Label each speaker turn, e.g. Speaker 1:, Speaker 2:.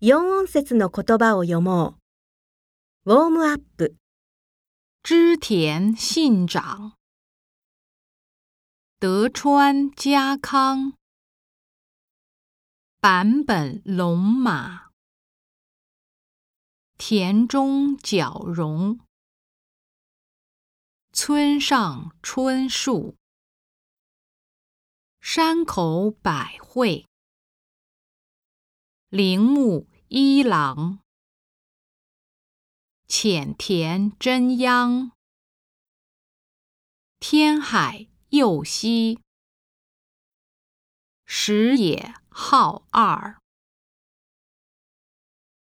Speaker 1: 用音節の言葉を読もう。ウォームアップ。
Speaker 2: 织田信長。德川家康、坂本龙马、田中角荣、村上春树、山口百惠。铃木一郎、浅田真央、天海佑希、石野浩二。